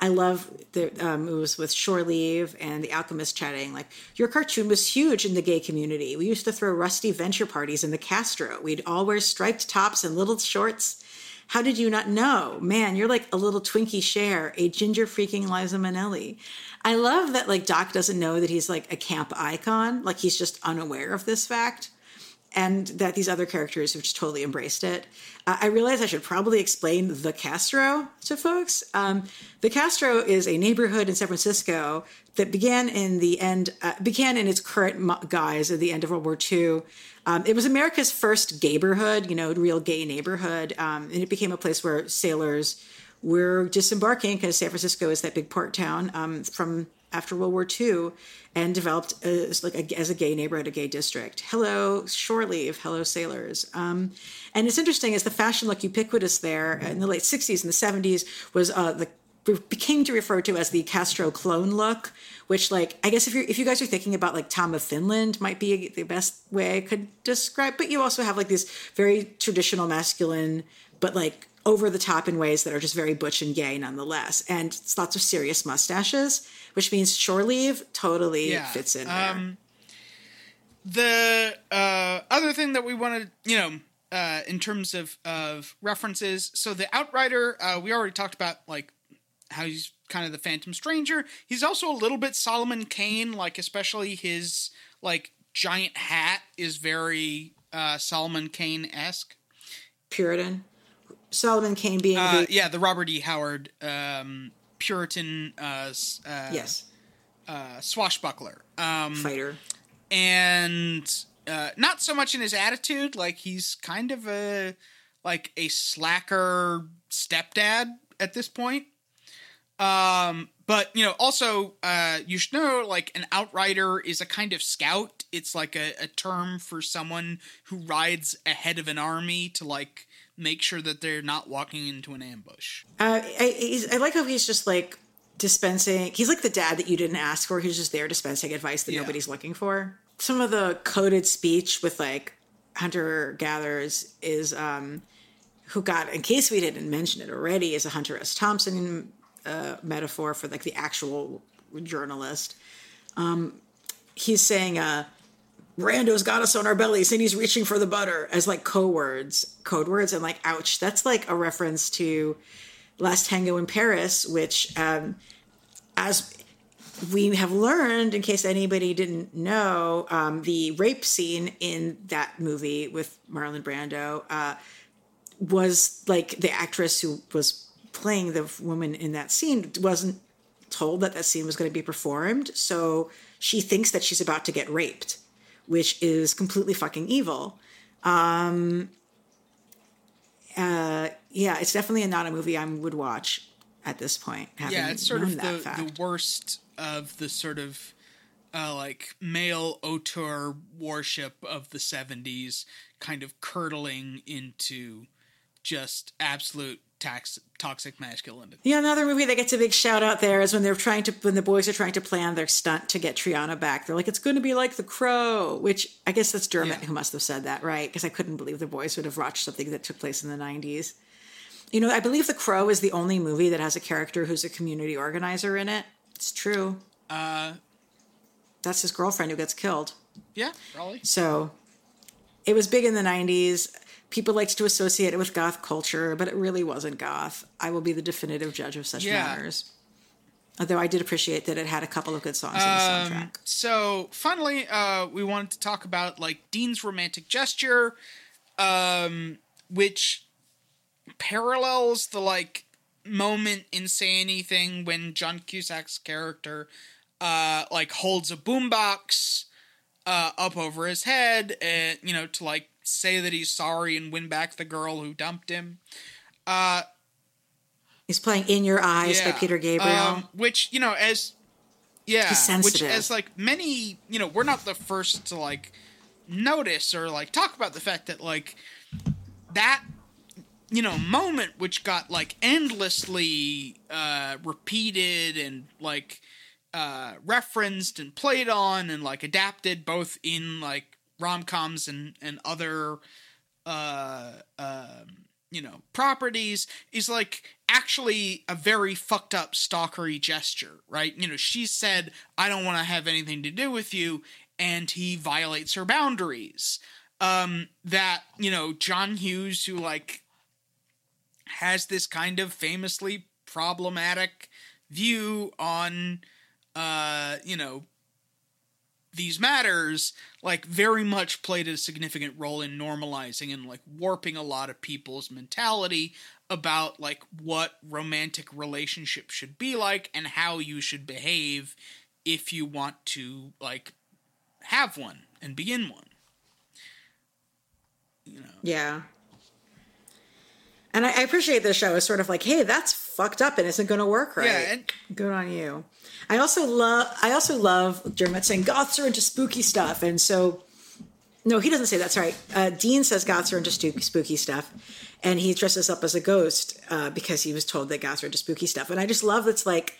I love the um, was with Shore Leave and the Alchemist chatting like your cartoon was huge in the gay community. We used to throw Rusty Venture parties in the Castro. We'd all wear striped tops and little shorts. How did you not know? Man, you're like a little Twinkie Share, a ginger freaking Liza Minnelli. I love that like Doc doesn't know that he's like a camp icon, like he's just unaware of this fact, and that these other characters have just totally embraced it. Uh, I realize I should probably explain the Castro to folks. Um, the Castro is a neighborhood in San Francisco that began in the end, uh, began in its current guise at the end of World War II. Um, it was America's first gayborhood, you know, real gay neighborhood, um, and it became a place where sailors were disembarking because San Francisco is that big port town um, from after World War II, and developed as like a, as a gay neighborhood, a gay district. Hello, shore leave. Hello, sailors. Um, and it's interesting as the fashion look ubiquitous there in the late '60s and the '70s was uh, the became to refer to as the Castro clone look, which like I guess if you if you guys are thinking about like Tom of Finland might be the best way I could describe, but you also have like these very traditional masculine, but like over the top in ways that are just very butch and gay nonetheless, and it's lots of serious mustaches, which means shore leave totally Yeah, fits in there. um, the uh, other thing that we wanted, you know, uh, in terms of of references, so the Outrider, uh, we already talked about like how he's kind of the Phantom Stranger. He's also a little bit Solomon Kane, like especially his like giant hat is very uh, Solomon Kane esque. Puritan. Solomon Kane being Uh, the yeah, the Robert E. Howard um, Puritan uh, uh, yes uh, swashbuckler. Um, fighter. and uh, not so much in his attitude. Like he's kind of a like a slacker stepdad at this point. Um, but you know, also uh, you should know like an outrider is a kind of scout. It's like a, a term for someone who rides ahead of an army to like make sure that they're not walking into an ambush. Uh, I, he's, I like how he's just like dispensing. He's like the dad that you didn't ask for. He's just there dispensing advice that Yeah. nobody's looking for. Some of the coded speech with like Hunter Gathers is um, who got in case we didn't mention it already is a Hunter S. Thompson uh, metaphor for like the actual journalist. Um, he's saying uh, Brando's got us on our bellies and he's reaching for the butter as like code words, code words, and like, ouch, that's like a reference to Last Tango in Paris, which, um, as we have learned, in case anybody didn't know, um, the rape scene in that movie with Marlon Brando uh, was like the actress who was playing the woman in that scene wasn't told that that scene was going to be performed, so she thinks that she's about to get raped which is completely fucking evil. Um, uh, yeah, it's definitely not a movie I would watch at this point. Yeah, it's sort of the, the worst of the sort of uh, like male auteur worship of the 70s kind of curdling into just absolute tax, toxic masculinity. Yeah, another movie that gets a big shout out there is when they're trying to when the boys are trying to plan their stunt to get Triana back. They're like, "It's going to be like The Crow," which I guess that's Dermott yeah. who must have said that, right? Because I couldn't believe the boys would have watched something that took place in the '90s. You know, I believe The Crow is the only movie that has a character who's a community organizer in it. It's true. Uh, that's his girlfriend who gets killed. Yeah, probably. So it was big in the 90s. People liked to associate it with goth culture, but it really wasn't goth. I will be the definitive judge of such yeah. matters. Although I did appreciate that it had a couple of good songs um, in the soundtrack. So finally, uh, we wanted to talk about like Dean's romantic gesture, um, which parallels the like moment in Say Anything when John Cusack's character uh, like holds a boombox uh, up over his head, and you know to like say that he's sorry and win back the girl who dumped him. Uh, he's playing "In Your Eyes" yeah, by Peter Gabriel, um, which you know as yeah, which as like many you know we're not the first to like notice or like talk about the fact that like that you know moment which got like endlessly uh repeated and like uh, referenced and played on and like adapted both in like rom-coms and and other uh, uh, you know properties is like actually a very fucked up stalkery gesture right? You know she said i don't want to have anything to do with you and he violates her boundaries. Um that you know john hughes who like has this kind of famously problematic view on uh, you know, these matters like very much played a significant role in normalizing and like warping a lot of people's mentality about like what romantic relationships should be like and how you should behave if you want to like have one and begin one. You know. Yeah. And I, appreciate this show as sort of like hey that's fucked up and isn't going to work right yeah and- good on you I also love I also love Dermott saying goths are into spooky stuff, and so no, he doesn't say that. Sorry, uh, Dean says goths are into spooky stuff, and he dresses up as a ghost uh, because he was told that goths are into spooky stuff. And I just love it's like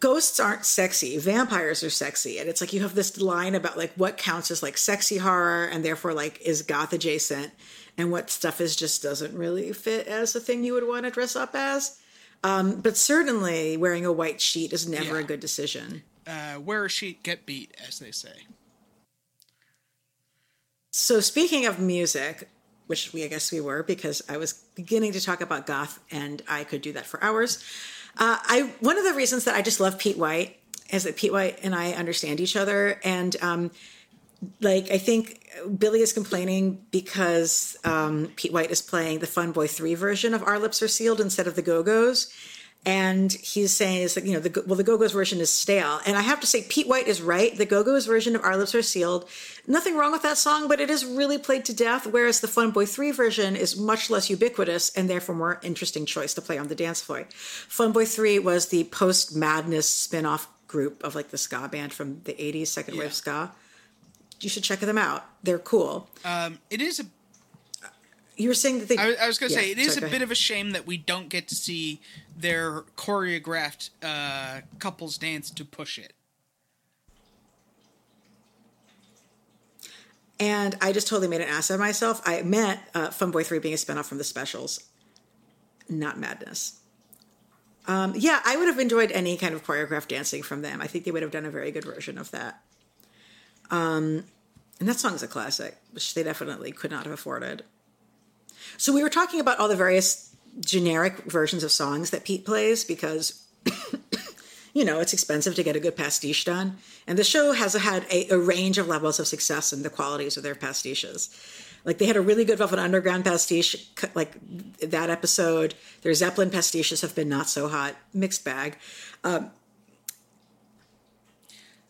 ghosts aren't sexy, vampires are sexy, and it's like you have this line about like what counts as like sexy horror, and therefore like is goth adjacent, and what stuff is just doesn't really fit as a thing you would want to dress up as. Um, but certainly, wearing a white sheet is never yeah. a good decision. Uh, wear a sheet, get beat, as they say. So, speaking of music, which we I guess we were because I was beginning to talk about goth, and I could do that for hours. Uh, I one of the reasons that I just love Pete White is that Pete White and I understand each other, and um, like I think Billy is complaining because um, Pete White is playing the Fun Boy Three version of Our Lips Are Sealed instead of the Go Go's, and he's saying is like you know the well the Go Go's version is stale, and I have to say Pete White is right. The Go Go's version of Our Lips Are Sealed, nothing wrong with that song, but it is really played to death. Whereas the Fun Boy Three version is much less ubiquitous and therefore more interesting choice to play on the dance floor. Fun Boy Three was the post Madness spin off group of like the ska band from the 80s, second yeah. wave ska you should check them out. They're cool. Um, it is a. You were saying that they. I, I was going to yeah, say it is sorry, a bit of a shame that we don't get to see their choreographed uh, couples dance to push it. And I just totally made an ass of myself. I meant uh, Fun Boy 3 being a spinoff from the specials, not Madness. Um, yeah, I would have enjoyed any kind of choreographed dancing from them. I think they would have done a very good version of that. Um, and that song's a classic, which they definitely could not have afforded. So we were talking about all the various generic versions of songs that Pete plays because, you know, it's expensive to get a good pastiche done. And the show has had a, a range of levels of success in the qualities of their pastiches. Like they had a really good Velvet Underground pastiche, like that episode. Their Zeppelin pastiches have been not so hot, mixed bag. Um,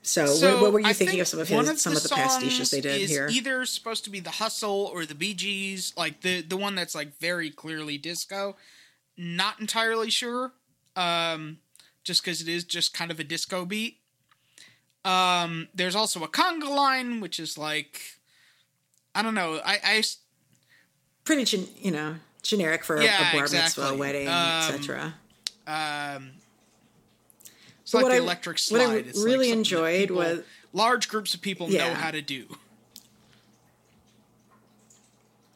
So, So what, what were you I thinking think of some of his, some of the pastiches they did is here? Either supposed to be the Hustle or the Bee Gees, like the the one that's like very clearly disco. Not entirely sure, um, just because it is just kind of a disco beat. Um, there's also a conga line, which is like, I don't know. I Pretty, gen, you know, generic for a- Yeah, a bar exactly. mitzvah, wedding, Um, etc. um, it's like what the I- electric what I slide. It's really that enjoyed people- was- large groups of people know how to do.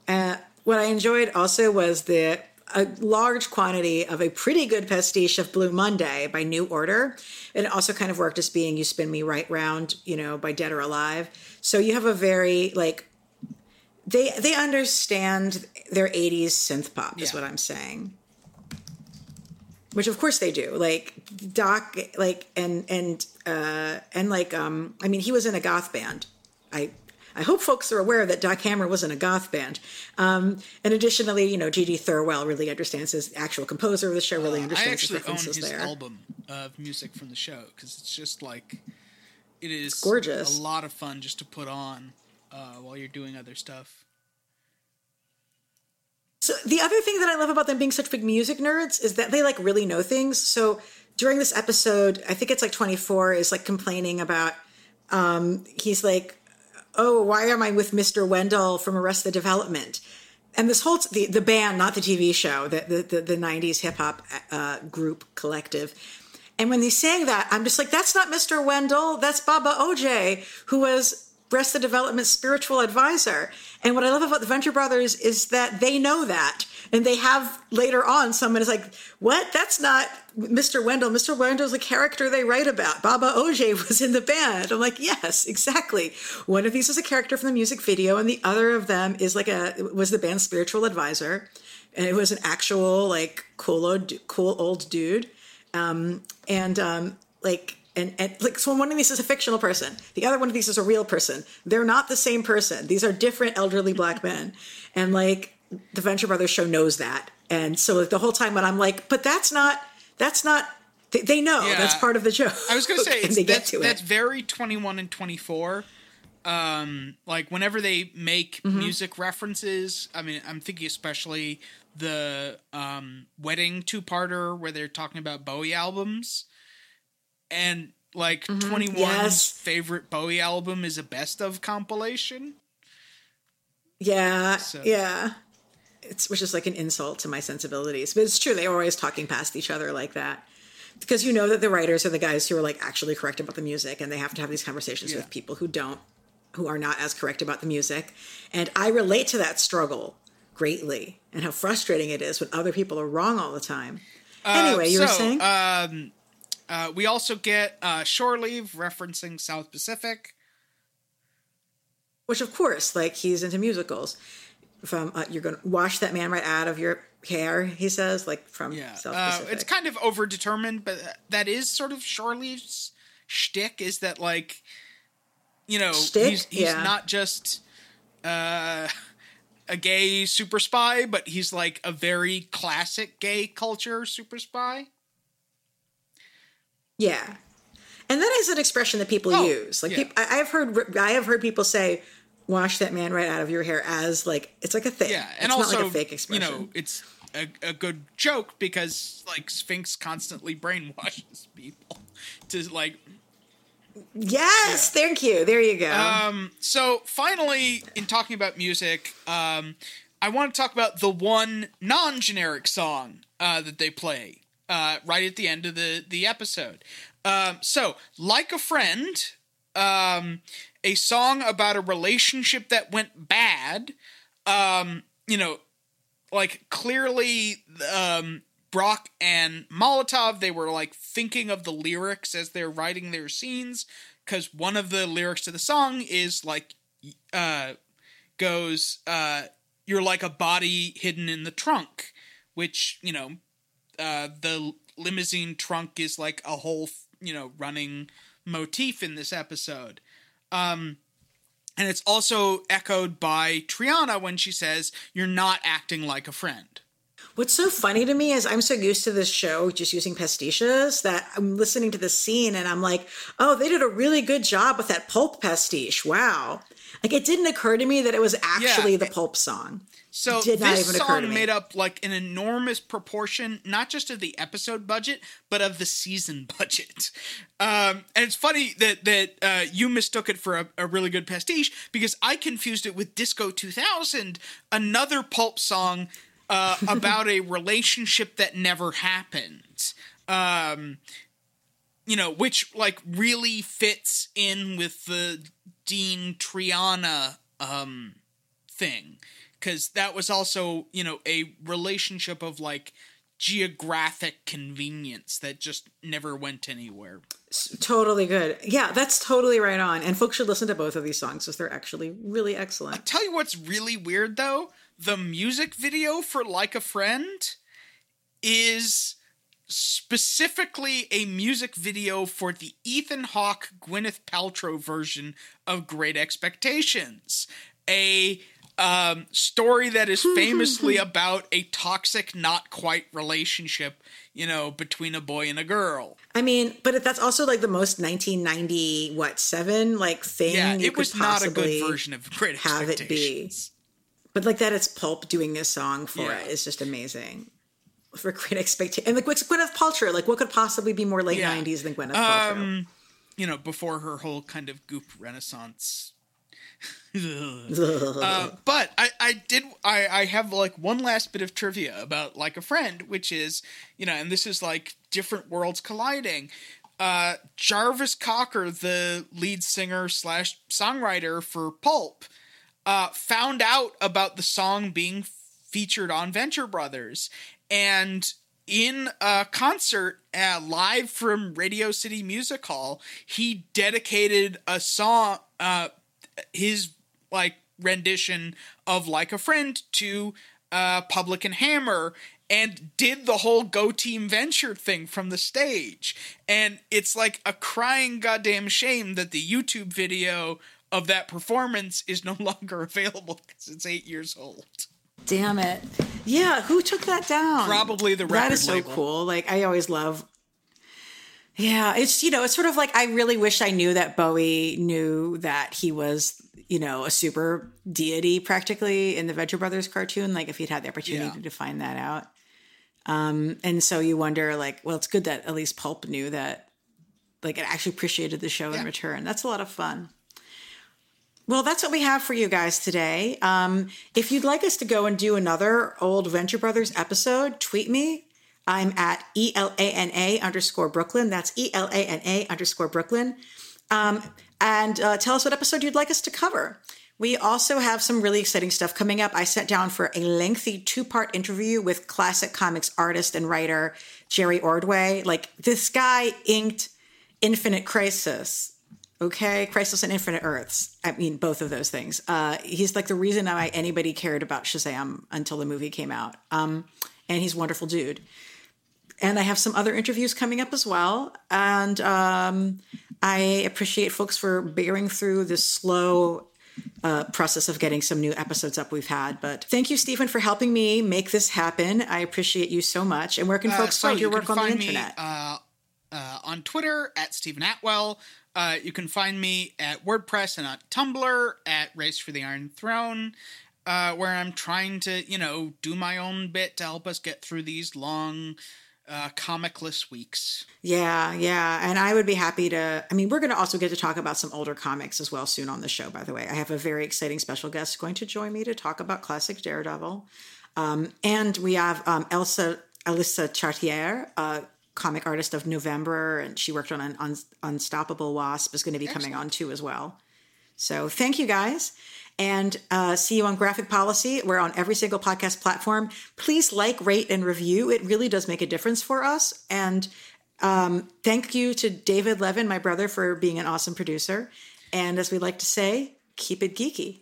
Uh, what I enjoyed also was the a large quantity of a pretty good pastiche of Blue Monday by New Order. And it also kind of worked as being You Spin Me Right Round, you know, by Dead or Alive. So you have a very like they they understand their 80s synth pop is what I'm saying. Which of course they do. Like Doc like and and uh and like um I mean he was in a goth band. I I hope folks are aware that Doc Hammer was in a goth band. Um, and additionally, you know, J.G. Thirlwell really understands his actual composer of the show, really Uh, I understands his actually own references his there. album of music from the show because it's just like it is gorgeous. a lot of fun just to put on uh, while you're doing other stuff. So the other thing that I love about them being such big music nerds is that they like really know things. So during this episode, I think it's like 24 is like complaining about um he's like oh why am I with Mr. Wendell from Arrested Development? And this whole the the band, not the TV show, the the the, the 90s hip hop uh, group collective. And when he's saying that, I'm just like, that's not Mr. Wendell. That's Baba Oje, who was Arrested Development spiritual advisor. And what I love about the Venture Brothers is that they know that. And they have later on someone is like, what? That's not Mr. Wendell. Mr. Wendell's a character they write about. Baba Oje was in the band. I'm like, yes, exactly. One of these is a character from the music video, and the other of them is like a was the band's spiritual advisor. And it was an actual like cool old, cool old dude Um, and um, like and, and like so one of these is a fictional person. The other one of these is a real person. They're not the same person. These are different elderly black men. And like the venture brothers show knows that. And so like, the whole time when i'm like but that's not that's not they, they know. Yeah. that's part of the joke. I was gonna say and it's, they get that's, to that's it very 21 and 24. Um, like whenever they make Mm-hmm. music references, I mean, I'm thinking especially the um, wedding two-parter where they're talking about Bowie albums, and like 21's Mm-hmm. Yes. favorite Bowie album is a best of compilation. yeah So- yeah it's which is like an insult to my sensibilities but it's true they're always talking past each other like that because you know that the writers are the guys who are like actually correct about the music and they have to have these conversations Yeah. with people who don't who are not as correct about the music and i relate to that struggle greatly and how frustrating it is when other people are wrong all the time anyway you were saying um, uh, we also get uh, Shore Leave referencing South Pacific. which of course like he's into musicals from uh, you're gonna wash that man right out of your hair he says like from Yeah, south uh, pacific it's kind of overdetermined, but that is sort of Shore Leave's shtick. Is that like, you know, Shtick? he's he's Yeah. not just uh, a gay super spy, but he's like a very classic gay culture super spy. Yeah, and that is an expression that people Oh, use. Like, yeah. I, I've heard, I have heard people say, "Wash that man right out of your hair," as like it's like a thing. Yeah, and it's also not like a fake expression. you know it's a, a good joke because like Sphinx constantly brainwashes people to like yes, thank you. There you go. Um, so finally, in talking about music, um, I want to talk about the one non-generic song uh, that they play uh, right at the end of the the episode. Um, so, like a friend, um, a song about a relationship that went bad. Um, you know, like clearly, um, Brock and Molotov, they were like thinking of the lyrics as they're writing their scenes because one of the lyrics to the song is like, uh, goes, uh, "You're like a body hidden in the trunk," which you know, uh, the limousine trunk is like a whole you know running motif in this episode. Um, and it's also echoed by Triana when she says, "You're not acting like a friend." What's so funny to me is I'm so used to this show just using pastiches that I'm listening to the scene and I'm like, oh, they did a really good job with that pulp pastiche. Wow. Like it didn't occur to me that it was actually Yeah. the pulp song. So Did not this even occur to song made up like an enormous proportion, not just of the episode budget, but of the season budget. Um, and it's funny that that uh, you mistook it for a, a really good pastiche because I confused it with Disco 2000, another pulp song uh, about a relationship that never happened. Um, you know, which like really fits in with the Dean Triana um, thing because that was also you know a relationship of like geographic convenience that just never went anywhere Totally good. Yeah, that's totally right on. And folks should listen to both of these songs because they're actually really excellent. i tell you what's really weird though the music video for like a friend is specifically a music video for the ethan hawke gwyneth paltrow version of great expectations a um, story that is famously about a toxic not quite relationship you know between a boy and a girl I mean, but that's also like the most 1990 what seven like thing. yeah it was not a good version of great have it be. But like that, it's Pulp doing a song for Yeah. it is just amazing. For great expectation, and like what's Gwyneth Paltrow? Like, what could possibly be more late Yeah. '90s than Gwyneth Paltrow? Um, you know, before her whole kind of goop renaissance. uh, but I, I did I, I have like one last bit of trivia about like a friend, which is you know, and this is like different worlds colliding. Uh, Jarvis Cocker, the lead singer slash songwriter for Pulp, uh, found out about the song being featured on Venture Brothers, and in a concert uh, live from Radio City Music Hall, he dedicated a song, uh, his like rendition of "Like a Friend" to uh, Publick and Hammer. And did the whole Go Team Venture thing from the stage. And it's like a crying goddamn shame that the YouTube video of that performance is no longer available because it's eight years old. Damn it! Yeah, who took that down? Probably the That record is so label. cool. Like I always love. Yeah, it's you know it's sort of like I really wish I knew that Bowie knew that he was you know a super deity practically in the Venture Brothers cartoon. Like if he'd had the opportunity Yeah. to find that out. Um, and so you wonder like, well, it's good that at least Pulp knew that, like it actually appreciated the show in return. That's a lot of fun. Well, that's what we have for you guys today. Um, if you'd like us to go and do another old Venture Brothers episode, tweet me. I'm at E L A N A underscore Brooklyn. That's E L A N A underscore Brooklyn. Um, and uh, tell us what episode you'd like us to cover. We also have some really exciting stuff coming up. I sat down for a lengthy two part interview with classic comics artist and writer Jerry Ordway. Like, this guy inked Infinite Crisis okay crisis and infinite earths i mean both of those things. Uh he's like the reason why anybody cared about shazam until the movie came out. Um and he's a wonderful dude. And i have some other interviews coming up as well. And um i appreciate folks for bearing through this slow uh, process of getting some new episodes up we've had. But thank you Steven for helping me make this happen. I appreciate you so much. And where can folks so find your you work on the find me, internet? uh, uh, on Twitter at Steven Attewell. Uh, you can find me at WordPress and on Tumblr at Race for the Iron Throne, uh, where I'm trying to, you know, do my own bit to help us get through these long, uh, comicless weeks. Yeah, yeah. And I would be happy to. I mean, we're going to also get to talk about some older comics as well soon on the show, by the way. I have a very exciting special guest going to join me to talk about classic Daredevil. Um, and we have um, Elsa, Alyssa Charretier, a comic artist of November, and she worked on an Un- Unstoppable Wasp, is going to be coming on too as well. So thank you guys. And uh, see you on Graphic Policy. We're on every single podcast platform. Please like, rate, and review. It really does make a difference for us. And um, thank you to David Levin, my brother, for being an awesome producer. And as we like to say, keep it geeky.